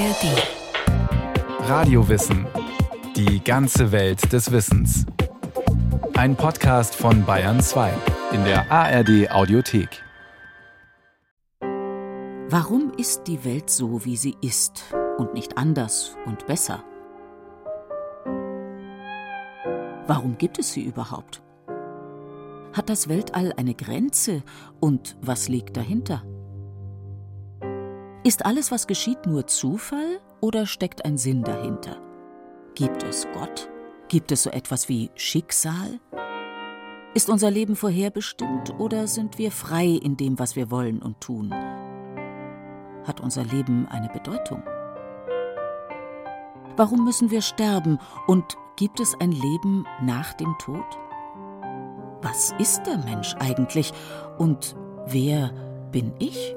ARD. Radiowissen. Die ganze Welt des Wissens. Ein Podcast von Bayern 2 in der ARD Audiothek. Warum ist die Welt so, wie sie ist und nicht anders und besser? Warum gibt es sie überhaupt? Hat das Weltall eine Grenze und was liegt dahinter? Ist alles, was geschieht, nur Zufall oder steckt ein Sinn dahinter? Gibt es Gott? Gibt es so etwas wie Schicksal? Ist unser Leben vorherbestimmt oder sind wir frei in dem, was wir wollen und tun? Hat unser Leben eine Bedeutung? Warum müssen wir sterben und gibt es ein Leben nach dem Tod? Was ist der Mensch eigentlich und wer bin ich?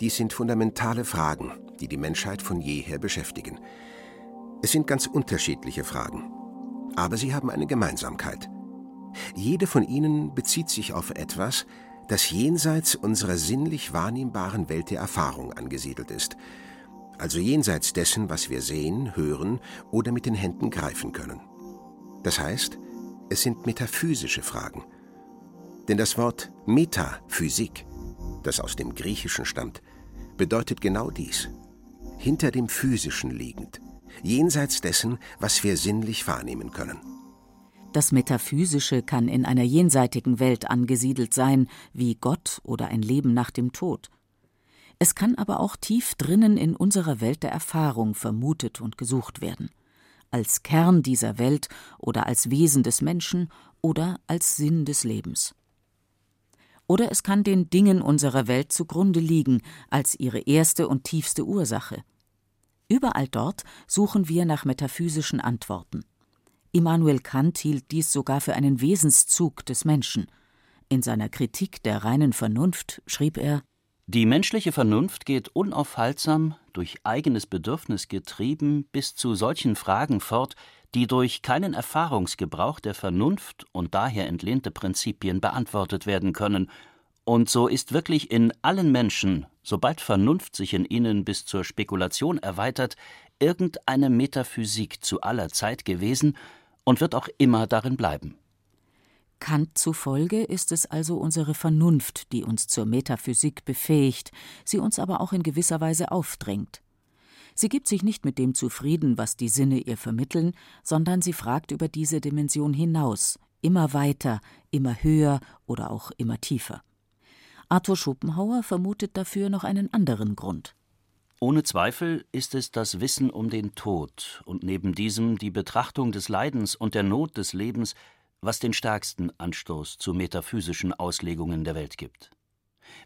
Dies sind fundamentale Fragen, die die Menschheit von jeher beschäftigen. Es sind ganz unterschiedliche Fragen, aber sie haben eine Gemeinsamkeit. Jede von ihnen bezieht sich auf etwas, das jenseits unserer sinnlich wahrnehmbaren Welt der Erfahrung angesiedelt ist, also jenseits dessen, was wir sehen, hören oder mit den Händen greifen können. Das heißt, es sind metaphysische Fragen. Denn das Wort Metaphysik, das aus dem Griechischen stammt, bedeutet genau dies. Hinter dem Physischen liegend, jenseits dessen, was wir sinnlich wahrnehmen können. Das Metaphysische kann in einer jenseitigen Welt angesiedelt sein, wie Gott oder ein Leben nach dem Tod. Es kann aber auch tief drinnen in unserer Welt der Erfahrung vermutet und gesucht werden. Als Kern dieser Welt oder als Wesen des Menschen oder als Sinn des Lebens oder es kann den Dingen unserer Welt zugrunde liegen als ihre erste und tiefste Ursache. Überall dort suchen wir nach metaphysischen Antworten. Immanuel Kant hielt dies sogar für einen Wesenszug des Menschen. In seiner Kritik der reinen Vernunft schrieb er Die menschliche Vernunft geht unaufhaltsam, durch eigenes Bedürfnis getrieben, bis zu solchen Fragen fort, die durch keinen Erfahrungsgebrauch der Vernunft und daher entlehnte Prinzipien beantwortet werden können, und so ist wirklich in allen Menschen, sobald Vernunft sich in ihnen bis zur Spekulation erweitert, irgendeine Metaphysik zu aller Zeit gewesen und wird auch immer darin bleiben. Kant zufolge ist es also unsere Vernunft, die uns zur Metaphysik befähigt, sie uns aber auch in gewisser Weise aufdrängt. Sie gibt sich nicht mit dem zufrieden, was die Sinne ihr vermitteln, sondern sie fragt über diese Dimension hinaus, immer weiter, immer höher oder auch immer tiefer. Arthur Schopenhauer vermutet dafür noch einen anderen Grund. Ohne Zweifel ist es das Wissen um den Tod und neben diesem die Betrachtung des Leidens und der Not des Lebens, was den stärksten Anstoß zu metaphysischen Auslegungen der Welt gibt.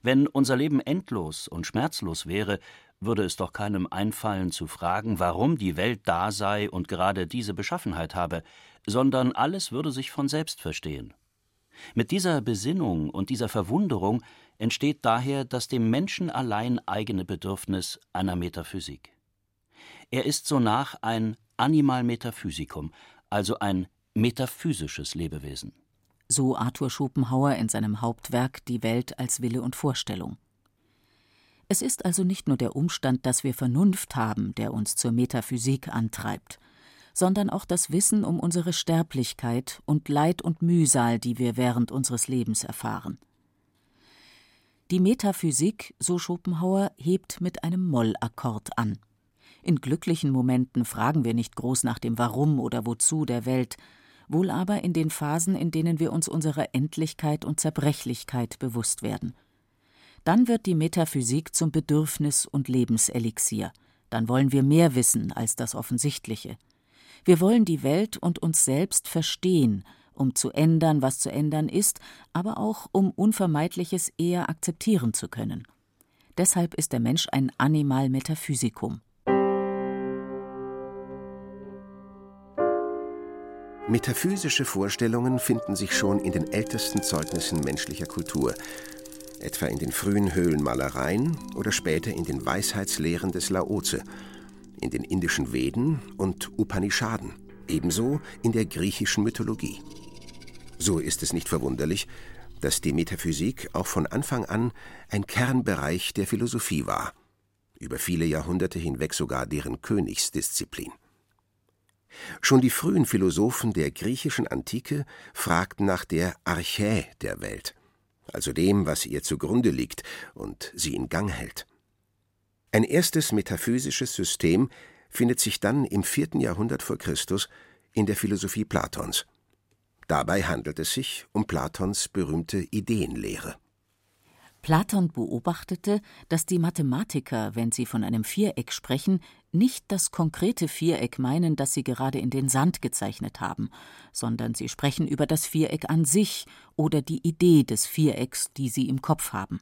Wenn unser Leben endlos und schmerzlos wäre, würde es doch keinem einfallen zu fragen, warum die Welt da sei und gerade diese Beschaffenheit habe, sondern alles würde sich von selbst verstehen. Mit dieser Besinnung und dieser Verwunderung entsteht daher das dem Menschen allein eigene Bedürfnis einer Metaphysik. Er ist sonach ein Animal Metaphysicum, also ein metaphysisches Lebewesen. So Arthur Schopenhauer in seinem Hauptwerk Die Welt als Wille und Vorstellung. Es ist also nicht nur der Umstand, dass wir Vernunft haben, der uns zur Metaphysik antreibt, sondern auch das Wissen um unsere Sterblichkeit und Leid und Mühsal, die wir während unseres Lebens erfahren. Die Metaphysik, so Schopenhauer, hebt mit einem Mollakkord an. In glücklichen Momenten fragen wir nicht groß nach dem Warum oder Wozu der Welt, wohl aber in den Phasen, in denen wir uns unserer Endlichkeit und Zerbrechlichkeit bewusst werden. Dann wird die Metaphysik zum Bedürfnis und Lebenselixier. Dann wollen wir mehr wissen als das Offensichtliche. Wir wollen die Welt und uns selbst verstehen, um zu ändern, was zu ändern ist, aber auch um Unvermeidliches eher akzeptieren zu können. Deshalb ist der Mensch ein Animal Metaphysicum. Metaphysische Vorstellungen finden sich schon in den ältesten Zeugnissen menschlicher Kultur, etwa in den frühen Höhlenmalereien oder später in den Weisheitslehren des Laoze, in den indischen Veden und Upanishaden, ebenso in der griechischen Mythologie. So ist es nicht verwunderlich, dass die Metaphysik auch von Anfang an ein Kernbereich der Philosophie war, über viele Jahrhunderte hinweg sogar deren Königsdisziplin. Schon die frühen Philosophen der griechischen Antike fragten nach der Archä der Welt, also dem, was ihr zugrunde liegt und sie in Gang hält. Ein erstes metaphysisches System findet sich dann im vierten Jahrhundert vor Christus in der Philosophie Platons. Dabei handelt es sich um Platons berühmte Ideenlehre. Platon beobachtete, dass die Mathematiker, wenn sie von einem Viereck sprechen, nicht das konkrete Viereck meinen, das sie gerade in den Sand gezeichnet haben, sondern sie sprechen über das Viereck an sich oder die Idee des Vierecks, die sie im Kopf haben.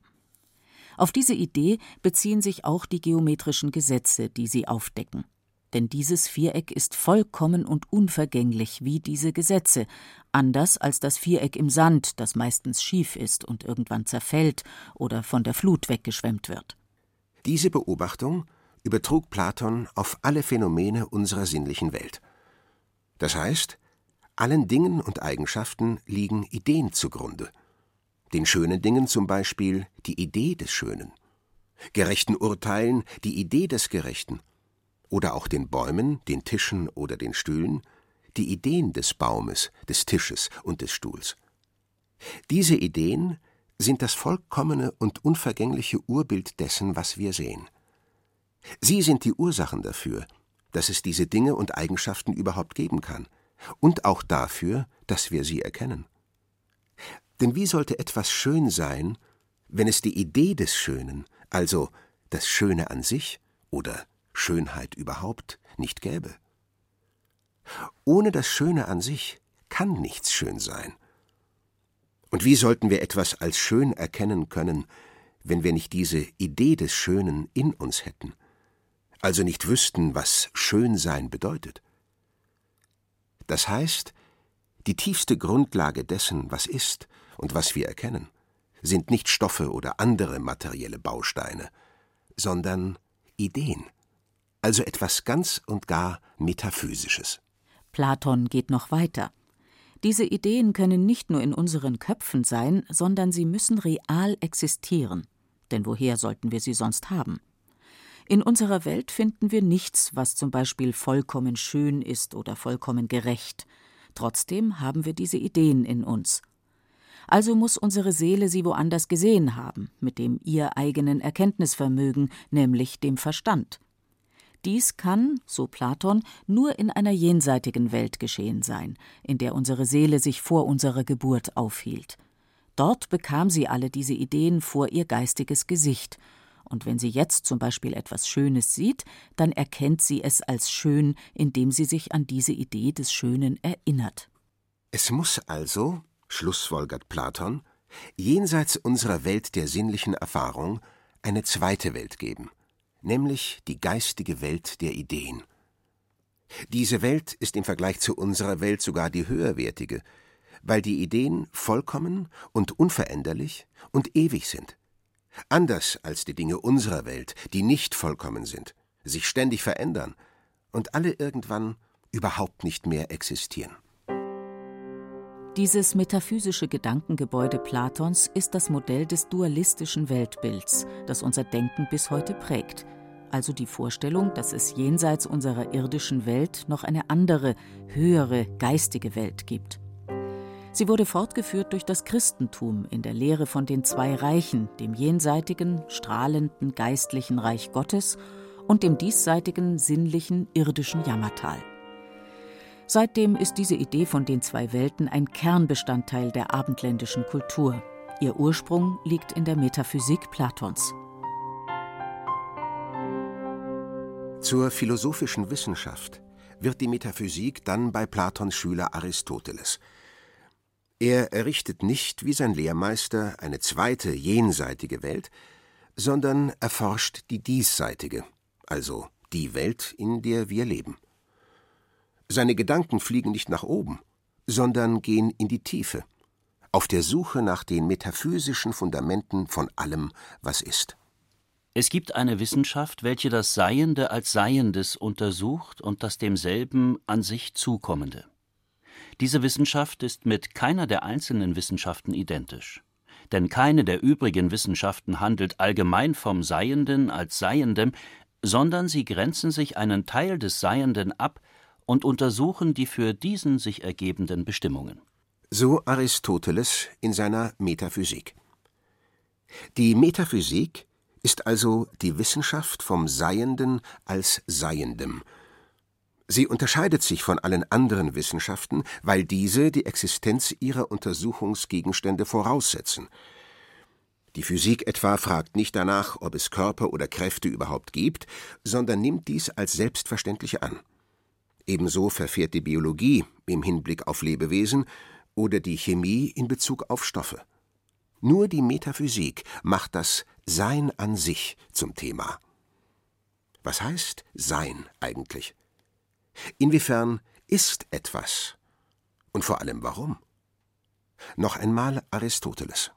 Auf diese Idee beziehen sich auch die geometrischen Gesetze, die sie aufdecken. Denn dieses Viereck ist vollkommen und unvergänglich wie diese Gesetze, anders als das Viereck im Sand, das meistens schief ist und irgendwann zerfällt oder von der Flut weggeschwemmt wird. Diese Beobachtung übertrug Platon auf alle Phänomene unserer sinnlichen Welt. Das heißt, allen Dingen und Eigenschaften liegen Ideen zugrunde. Den schönen Dingen zum Beispiel die Idee des Schönen, gerechten Urteilen die Idee des Gerechten, oder auch den Bäumen, den Tischen oder den Stühlen, die Ideen des Baumes, des Tisches und des Stuhls. Diese Ideen sind das vollkommene und unvergängliche Urbild dessen, was wir sehen. Sie sind die Ursachen dafür, dass es diese Dinge und Eigenschaften überhaupt geben kann, und auch dafür, dass wir sie erkennen. Denn wie sollte etwas schön sein, wenn es die Idee des Schönen, also das Schöne an sich oder Schönheit überhaupt nicht gäbe. Ohne das Schöne an sich kann nichts schön sein. Und wie sollten wir etwas als schön erkennen können, wenn wir nicht diese Idee des Schönen in uns hätten, also nicht wüssten, was Schönsein bedeutet? Das heißt, die tiefste Grundlage dessen, was ist und was wir erkennen, sind nicht Stoffe oder andere materielle Bausteine, sondern Ideen also etwas ganz und gar Metaphysisches. Platon geht noch weiter. Diese Ideen können nicht nur in unseren Köpfen sein, sondern sie müssen real existieren. Denn woher sollten wir sie sonst haben? In unserer Welt finden wir nichts, was zum Beispiel vollkommen schön ist oder vollkommen gerecht. Trotzdem haben wir diese Ideen in uns. Also muss unsere Seele sie woanders gesehen haben, mit dem ihr eigenen Erkenntnisvermögen, nämlich dem Verstand. Dies kann, so Platon, nur in einer jenseitigen Welt geschehen sein, in der unsere Seele sich vor unserer Geburt aufhielt. Dort bekam sie alle diese Ideen vor ihr geistiges Gesicht, und wenn sie jetzt zum Beispiel etwas Schönes sieht, dann erkennt sie es als schön, indem sie sich an diese Idee des Schönen erinnert. Es muss also, schlussfolgert Platon, jenseits unserer Welt der sinnlichen Erfahrung eine zweite Welt geben, nämlich die geistige Welt der Ideen. Diese Welt ist im Vergleich zu unserer Welt sogar die höherwertige, weil die Ideen vollkommen und unveränderlich und ewig sind. Anders als die Dinge unserer Welt, die nicht vollkommen sind, sich ständig verändern und alle irgendwann überhaupt nicht mehr existieren. Dieses metaphysische Gedankengebäude Platons ist das Modell des dualistischen Weltbilds, das unser Denken bis heute prägt, also die Vorstellung, dass es jenseits unserer irdischen Welt noch eine andere, höhere, geistige Welt gibt. Sie wurde fortgeführt durch das Christentum in der Lehre von den zwei Reichen, dem jenseitigen, strahlenden, geistlichen Reich Gottes und dem diesseitigen, sinnlichen, irdischen Jammertal. Seitdem ist diese Idee von den zwei Welten ein Kernbestandteil der abendländischen Kultur. Ihr Ursprung liegt in der Metaphysik Platons. Zur philosophischen Wissenschaft wird die Metaphysik dann bei Platons Schüler Aristoteles. Er errichtet nicht wie sein Lehrmeister eine zweite jenseitige Welt, sondern erforscht die diesseitige, also die Welt, in der wir leben. Seine Gedanken fliegen nicht nach oben, sondern gehen in die Tiefe, auf der Suche nach den metaphysischen Fundamenten von allem, was ist. Es gibt eine Wissenschaft, welche das Seiende als Seiendes untersucht und das demselben an sich Zukommende. Diese Wissenschaft ist mit keiner der einzelnen Wissenschaften identisch. denn keine der übrigen Wissenschaften handelt allgemein vom Seienden als Seiendem, sondern sie grenzen sich einen Teil des Seienden ab und untersuchen die für diesen sich ergebenden Bestimmungen. So Aristoteles in seiner Metaphysik. Die Metaphysik ist also die Wissenschaft vom Seienden als Seiendem. Sie unterscheidet sich von allen anderen Wissenschaften, weil diese die Existenz ihrer Untersuchungsgegenstände voraussetzen. Die Physik etwa fragt nicht danach, ob es Körper oder Kräfte überhaupt gibt, sondern nimmt dies als selbstverständlich an. Ebenso verfährt die Biologie im Hinblick auf Lebewesen oder die Chemie in Bezug auf Stoffe. Nur die Metaphysik macht das Sein an sich zum Thema. Was heißt Sein eigentlich? Inwiefern ist etwas? Und vor allem warum? Noch einmal Aristoteles.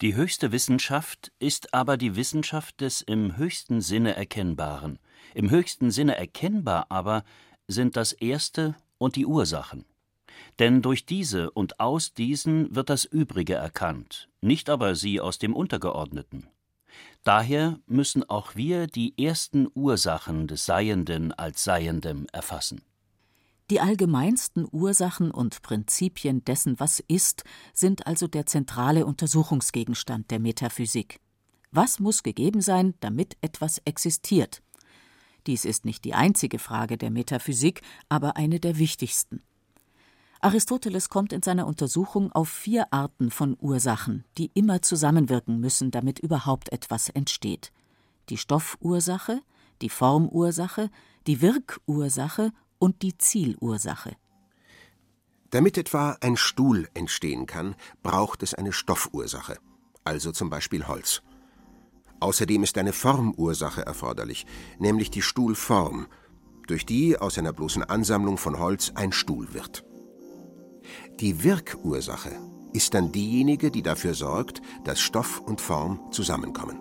Die höchste Wissenschaft ist aber die Wissenschaft des im höchsten Sinne Erkennbaren. Im höchsten Sinne erkennbar aber sind das Erste und die Ursachen. Denn durch diese und aus diesen wird das Übrige erkannt, nicht aber sie aus dem Untergeordneten. Daher müssen auch wir die ersten Ursachen des Seienden als Seiendem erfassen. Die allgemeinsten Ursachen und Prinzipien dessen, was ist, sind also der zentrale Untersuchungsgegenstand der Metaphysik. Was muss gegeben sein, damit etwas existiert? Dies ist nicht die einzige Frage der Metaphysik, aber eine der wichtigsten. Aristoteles kommt in seiner Untersuchung auf vier Arten von Ursachen, die immer zusammenwirken müssen, damit überhaupt etwas entsteht. Die Stoffursache, die Formursache, die Wirkursache und die Zielursache. Damit etwa ein Stuhl entstehen kann, braucht es eine Stoffursache, also zum Beispiel Holz. Außerdem ist eine Formursache erforderlich, nämlich die Stuhlform, durch die aus einer bloßen Ansammlung von Holz ein Stuhl wird. Die Wirkursache ist dann diejenige, die dafür sorgt, dass Stoff und Form zusammenkommen.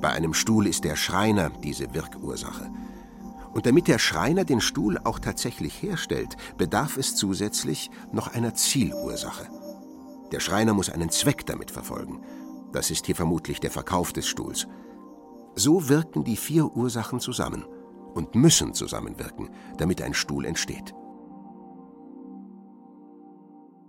Bei einem Stuhl ist der Schreiner diese Wirkursache. Und damit der Schreiner den Stuhl auch tatsächlich herstellt, bedarf es zusätzlich noch einer Zielursache. Der Schreiner muss einen Zweck damit verfolgen. Das ist hier vermutlich der Verkauf des Stuhls. So wirken die vier Ursachen zusammen und müssen zusammenwirken, damit ein Stuhl entsteht.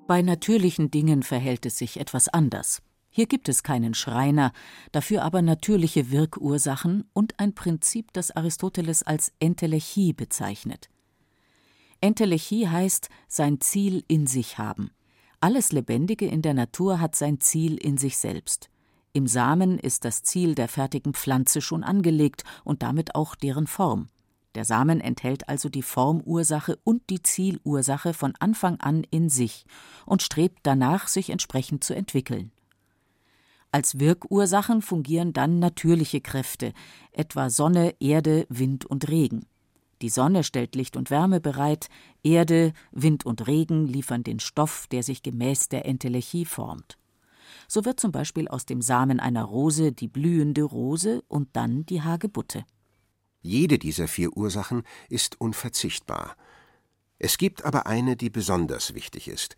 Bei natürlichen Dingen verhält es sich etwas anders. Hier gibt es keinen Schreiner, dafür aber natürliche Wirkursachen und ein Prinzip, das Aristoteles als Entelechie bezeichnet. Entelechie heißt sein Ziel in sich haben. Alles Lebendige in der Natur hat sein Ziel in sich selbst. Im Samen ist das Ziel der fertigen Pflanze schon angelegt und damit auch deren Form. Der Samen enthält also die Formursache und die Zielursache von Anfang an in sich und strebt danach, sich entsprechend zu entwickeln. Als Wirkursachen fungieren dann natürliche Kräfte, etwa Sonne, Erde, Wind und Regen. Die Sonne stellt Licht und Wärme bereit, Erde, Wind und Regen liefern den Stoff, der sich gemäß der Entelechie formt. So wird zum Beispiel aus dem Samen einer Rose die blühende Rose und dann die Hagebutte. Jede dieser vier Ursachen ist unverzichtbar. Es gibt aber eine, die besonders wichtig ist.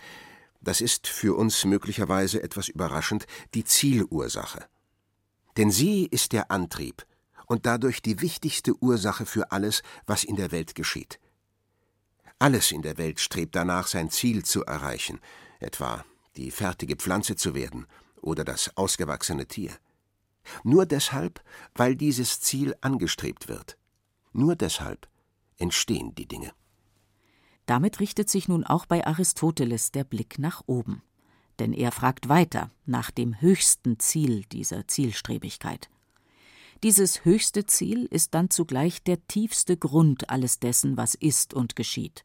Das ist für uns möglicherweise etwas überraschend die Zielursache. Denn sie ist der Antrieb und dadurch die wichtigste Ursache für alles, was in der Welt geschieht. Alles in der Welt strebt danach, sein Ziel zu erreichen, etwa die fertige Pflanze zu werden oder das ausgewachsene Tier. Nur deshalb, weil dieses Ziel angestrebt wird. Nur deshalb entstehen die Dinge. Damit richtet sich nun auch bei Aristoteles der Blick nach oben. Denn er fragt weiter nach dem höchsten Ziel dieser Zielstrebigkeit. Dieses höchste Ziel ist dann zugleich der tiefste Grund alles dessen, was ist und geschieht.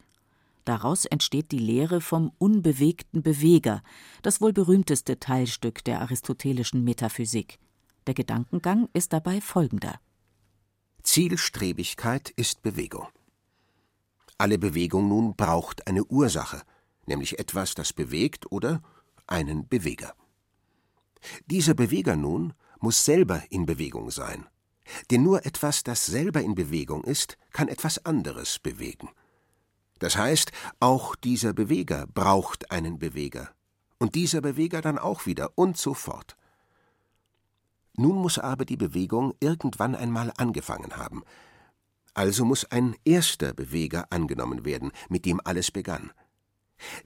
Daraus entsteht die Lehre vom unbewegten Beweger, das wohl berühmteste Teilstück der aristotelischen Metaphysik. Der Gedankengang ist dabei folgender. Zielstrebigkeit ist Bewegung. Alle Bewegung nun braucht eine Ursache, nämlich etwas, das bewegt oder einen Beweger. Dieser Beweger nun muss selber in Bewegung sein, denn nur etwas, das selber in Bewegung ist, kann etwas anderes bewegen. Das heißt, auch dieser Beweger braucht einen Beweger, und dieser Beweger dann auch wieder und so fort. Nun muss aber die Bewegung irgendwann einmal angefangen haben. Also muss ein erster Beweger angenommen werden, mit dem alles begann.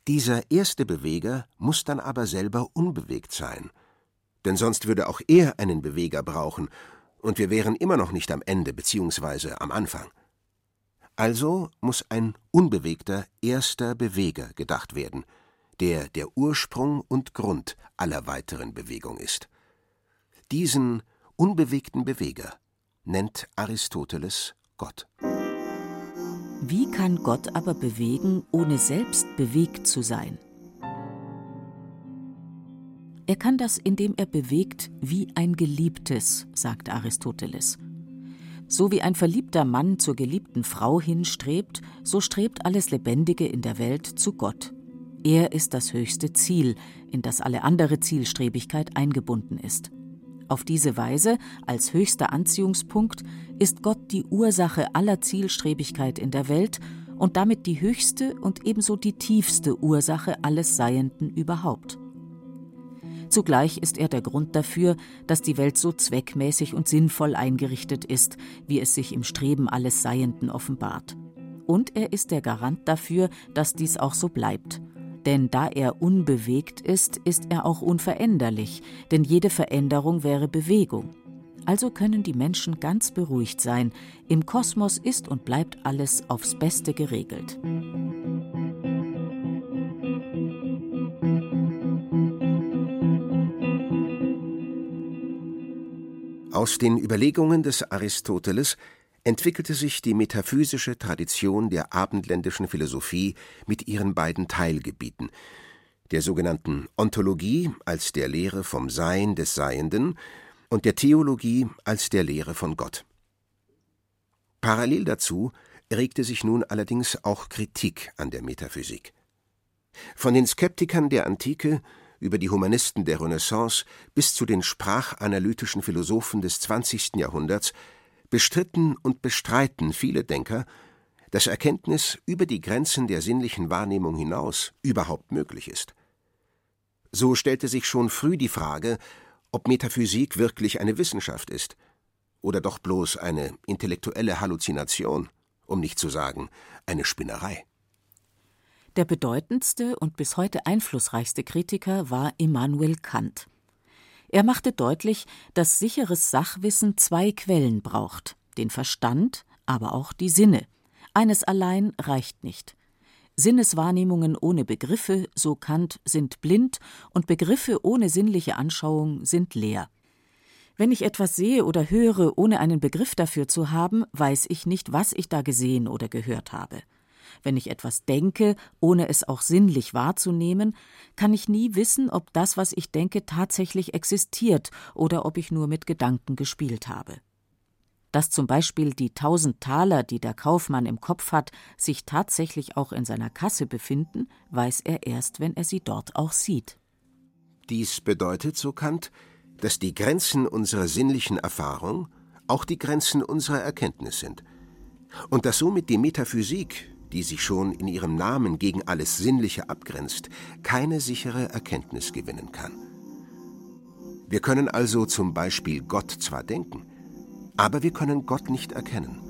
Dieser erste Beweger muss dann aber selber unbewegt sein, denn sonst würde auch er einen Beweger brauchen, und wir wären immer noch nicht am Ende beziehungsweise am Anfang. Also muss ein unbewegter erster Beweger gedacht werden, der der Ursprung und Grund aller weiteren Bewegung ist. Diesen unbewegten Beweger nennt Aristoteles Gott. Wie kann Gott aber bewegen, ohne selbst bewegt zu sein? Er kann das, indem er bewegt wie ein Geliebtes, sagt Aristoteles. So wie ein verliebter Mann zur geliebten Frau hinstrebt, so strebt alles Lebendige in der Welt zu Gott. Er ist das höchste Ziel, in das alle andere Zielstrebigkeit eingebunden ist. Auf diese Weise, als höchster Anziehungspunkt, ist Gott die Ursache aller Zielstrebigkeit in der Welt und damit die höchste und ebenso die tiefste Ursache alles Seienden überhaupt. Zugleich ist er der Grund dafür, dass die Welt so zweckmäßig und sinnvoll eingerichtet ist, wie es sich im Streben alles Seienden offenbart. Und er ist der Garant dafür, dass dies auch so bleibt denn da er unbewegt ist, ist er auch unveränderlich, denn jede Veränderung wäre Bewegung. Also können die Menschen ganz beruhigt sein, im Kosmos ist und bleibt alles aufs Beste geregelt. Aus den Überlegungen des Aristoteles entwickelte sich die metaphysische Tradition der abendländischen Philosophie mit ihren beiden Teilgebieten, der sogenannten Ontologie als der Lehre vom Sein des Seienden und der Theologie als der Lehre von Gott. Parallel dazu regte sich nun allerdings auch Kritik an der Metaphysik. Von den Skeptikern der Antike über die Humanisten der Renaissance bis zu den sprachanalytischen Philosophen des 20. Jahrhunderts bestritten und bestreiten viele Denker, dass Erkenntnis über die Grenzen der sinnlichen Wahrnehmung hinaus überhaupt möglich ist. So stellte sich schon früh die Frage, ob Metaphysik wirklich eine Wissenschaft ist oder doch bloß eine intellektuelle Halluzination, um nicht zu sagen eine Spinnerei. Der bedeutendste und bis heute einflussreichste Kritiker war Immanuel Kant. Er machte deutlich, dass sicheres Sachwissen zwei Quellen braucht, den Verstand, aber auch die Sinne. Eines allein reicht nicht. Sinneswahrnehmungen ohne Begriffe, so Kant, sind blind und Begriffe ohne sinnliche Anschauung sind leer. Wenn ich etwas sehe oder höre, ohne einen Begriff dafür zu haben, weiß ich nicht, was ich da gesehen oder gehört habe. Wenn ich etwas denke, ohne es auch sinnlich wahrzunehmen, kann ich nie wissen, ob das, was ich denke, tatsächlich existiert oder ob ich nur mit Gedanken gespielt habe. Dass zum Beispiel die tausend Taler, die der Kaufmann im Kopf hat, sich tatsächlich auch in seiner Kasse befinden, weiß er erst, wenn er sie dort auch sieht. Dies bedeutet, so Kant, dass die Grenzen unserer sinnlichen Erfahrung auch die Grenzen unserer Erkenntnis sind und dass somit die Metaphysik die sich schon in ihrem Namen gegen alles Sinnliche abgrenzt, keine sichere Erkenntnis gewinnen kann. Wir können also zum Beispiel Gott zwar denken, aber wir können Gott nicht erkennen,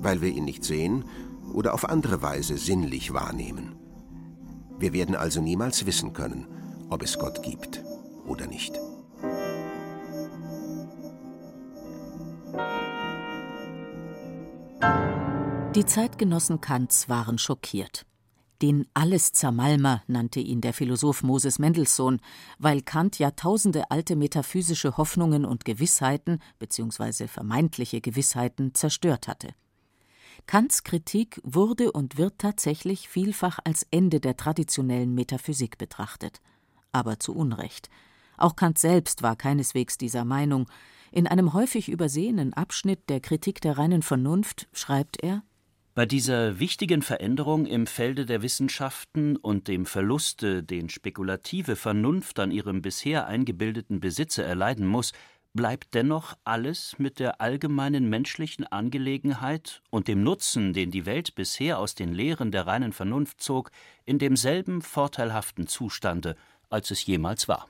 weil wir ihn nicht sehen oder auf andere Weise sinnlich wahrnehmen. Wir werden also niemals wissen können, ob es Gott gibt oder nicht. Die Zeitgenossen Kants waren schockiert. Den Alleszermalmer nannte ihn der Philosoph Moses Mendelssohn, weil Kant Jahrtausende alte metaphysische Hoffnungen und Gewissheiten bzw. vermeintliche Gewissheiten zerstört hatte. Kants Kritik wurde und wird tatsächlich vielfach als Ende der traditionellen Metaphysik betrachtet. Aber zu Unrecht. Auch Kant selbst war keineswegs dieser Meinung. In einem häufig übersehenen Abschnitt der Kritik der reinen Vernunft schreibt er bei dieser wichtigen Veränderung im Felde der Wissenschaften und dem Verluste, den spekulative Vernunft an ihrem bisher eingebildeten Besitze erleiden muss, bleibt dennoch alles mit der allgemeinen menschlichen Angelegenheit und dem Nutzen, den die Welt bisher aus den Lehren der reinen Vernunft zog, in demselben vorteilhaften Zustande, als es jemals war.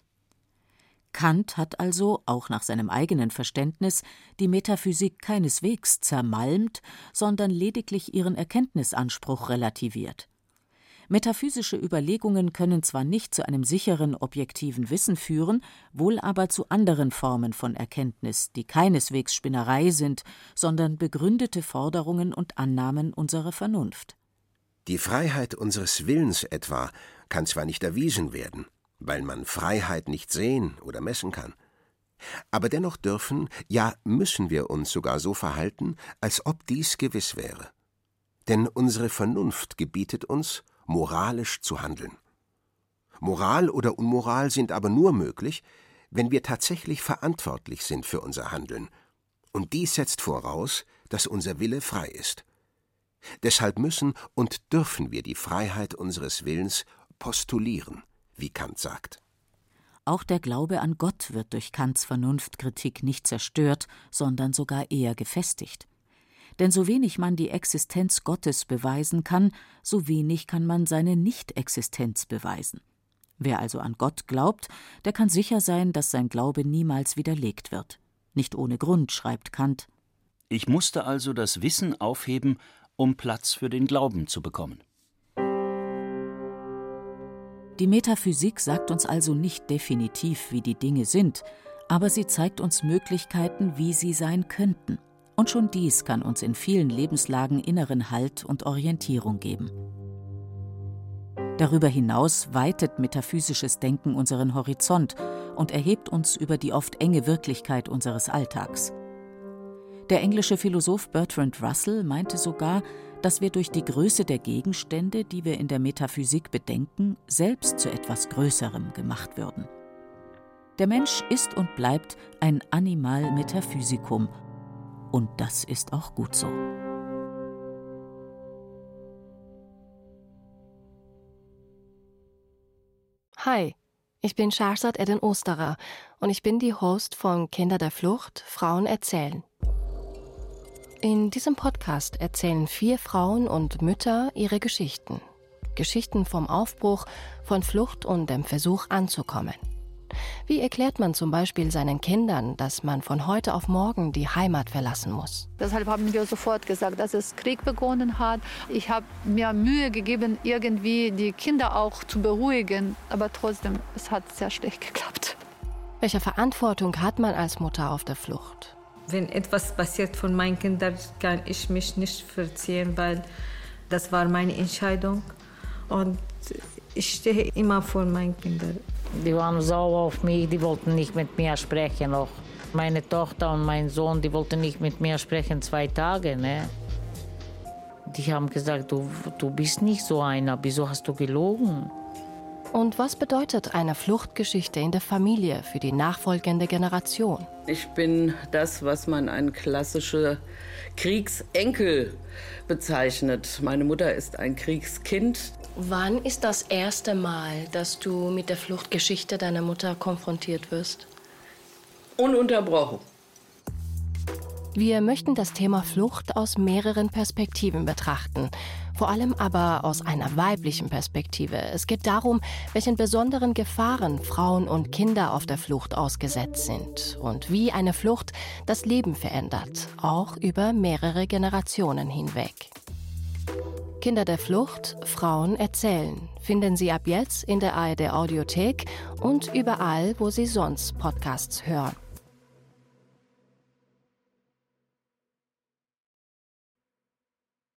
Kant hat also, auch nach seinem eigenen Verständnis, die Metaphysik keineswegs zermalmt, sondern lediglich ihren Erkenntnisanspruch relativiert. Metaphysische Überlegungen können zwar nicht zu einem sicheren objektiven Wissen führen, wohl aber zu anderen Formen von Erkenntnis, die keineswegs Spinnerei sind, sondern begründete Forderungen und Annahmen unserer Vernunft. Die Freiheit unseres Willens etwa kann zwar nicht erwiesen werden, weil man Freiheit nicht sehen oder messen kann. Aber dennoch dürfen, ja müssen wir uns sogar so verhalten, als ob dies gewiss wäre. Denn unsere Vernunft gebietet uns, moralisch zu handeln. Moral oder Unmoral sind aber nur möglich, wenn wir tatsächlich verantwortlich sind für unser Handeln. Und dies setzt voraus, dass unser Wille frei ist. Deshalb müssen und dürfen wir die Freiheit unseres Willens postulieren wie Kant sagt. Auch der Glaube an Gott wird durch Kants Vernunftkritik nicht zerstört, sondern sogar eher gefestigt. Denn so wenig man die Existenz Gottes beweisen kann, so wenig kann man seine Nichtexistenz beweisen. Wer also an Gott glaubt, der kann sicher sein, dass sein Glaube niemals widerlegt wird. Nicht ohne Grund schreibt Kant. Ich musste also das Wissen aufheben, um Platz für den Glauben zu bekommen. Die Metaphysik sagt uns also nicht definitiv, wie die Dinge sind, aber sie zeigt uns Möglichkeiten, wie sie sein könnten. Und schon dies kann uns in vielen Lebenslagen inneren Halt und Orientierung geben. Darüber hinaus weitet metaphysisches Denken unseren Horizont und erhebt uns über die oft enge Wirklichkeit unseres Alltags. Der englische Philosoph Bertrand Russell meinte sogar, dass wir durch die Größe der Gegenstände, die wir in der Metaphysik bedenken, selbst zu etwas Größerem gemacht würden. Der Mensch ist und bleibt ein Animal Metaphysicum, und das ist auch gut so. Hi, ich bin Shahrzad Eden Osterer und ich bin die Host von Kinder der Flucht, Frauen erzählen. In diesem Podcast erzählen vier Frauen und Mütter ihre Geschichten. Geschichten vom Aufbruch, von Flucht und dem Versuch anzukommen. Wie erklärt man zum Beispiel seinen Kindern, dass man von heute auf morgen die Heimat verlassen muss? Deshalb haben wir sofort gesagt, dass es Krieg begonnen hat. Ich habe mir Mühe gegeben, irgendwie die Kinder auch zu beruhigen, aber trotzdem, es hat sehr schlecht geklappt. Welche Verantwortung hat man als Mutter auf der Flucht? Wenn etwas passiert von meinen Kindern, kann ich mich nicht verziehen, weil das war meine Entscheidung. Und ich stehe immer vor meinen Kindern. Die waren sauer auf mich, die wollten nicht mit mir sprechen noch. Meine Tochter und mein Sohn, die wollten nicht mit mir sprechen zwei Tage. Ne? Die haben gesagt, du, du bist nicht so einer, wieso hast du gelogen? Und was bedeutet eine Fluchtgeschichte in der Familie für die nachfolgende Generation? Ich bin das, was man ein klassischer Kriegsenkel bezeichnet. Meine Mutter ist ein Kriegskind. Wann ist das erste Mal, dass du mit der Fluchtgeschichte deiner Mutter konfrontiert wirst? Ununterbrochen. Wir möchten das Thema Flucht aus mehreren Perspektiven betrachten vor allem aber aus einer weiblichen Perspektive. Es geht darum, welchen besonderen Gefahren Frauen und Kinder auf der Flucht ausgesetzt sind und wie eine Flucht das Leben verändert, auch über mehrere Generationen hinweg. Kinder der Flucht, Frauen erzählen, finden Sie ab jetzt in der ARD Audiothek und überall, wo Sie sonst Podcasts hören.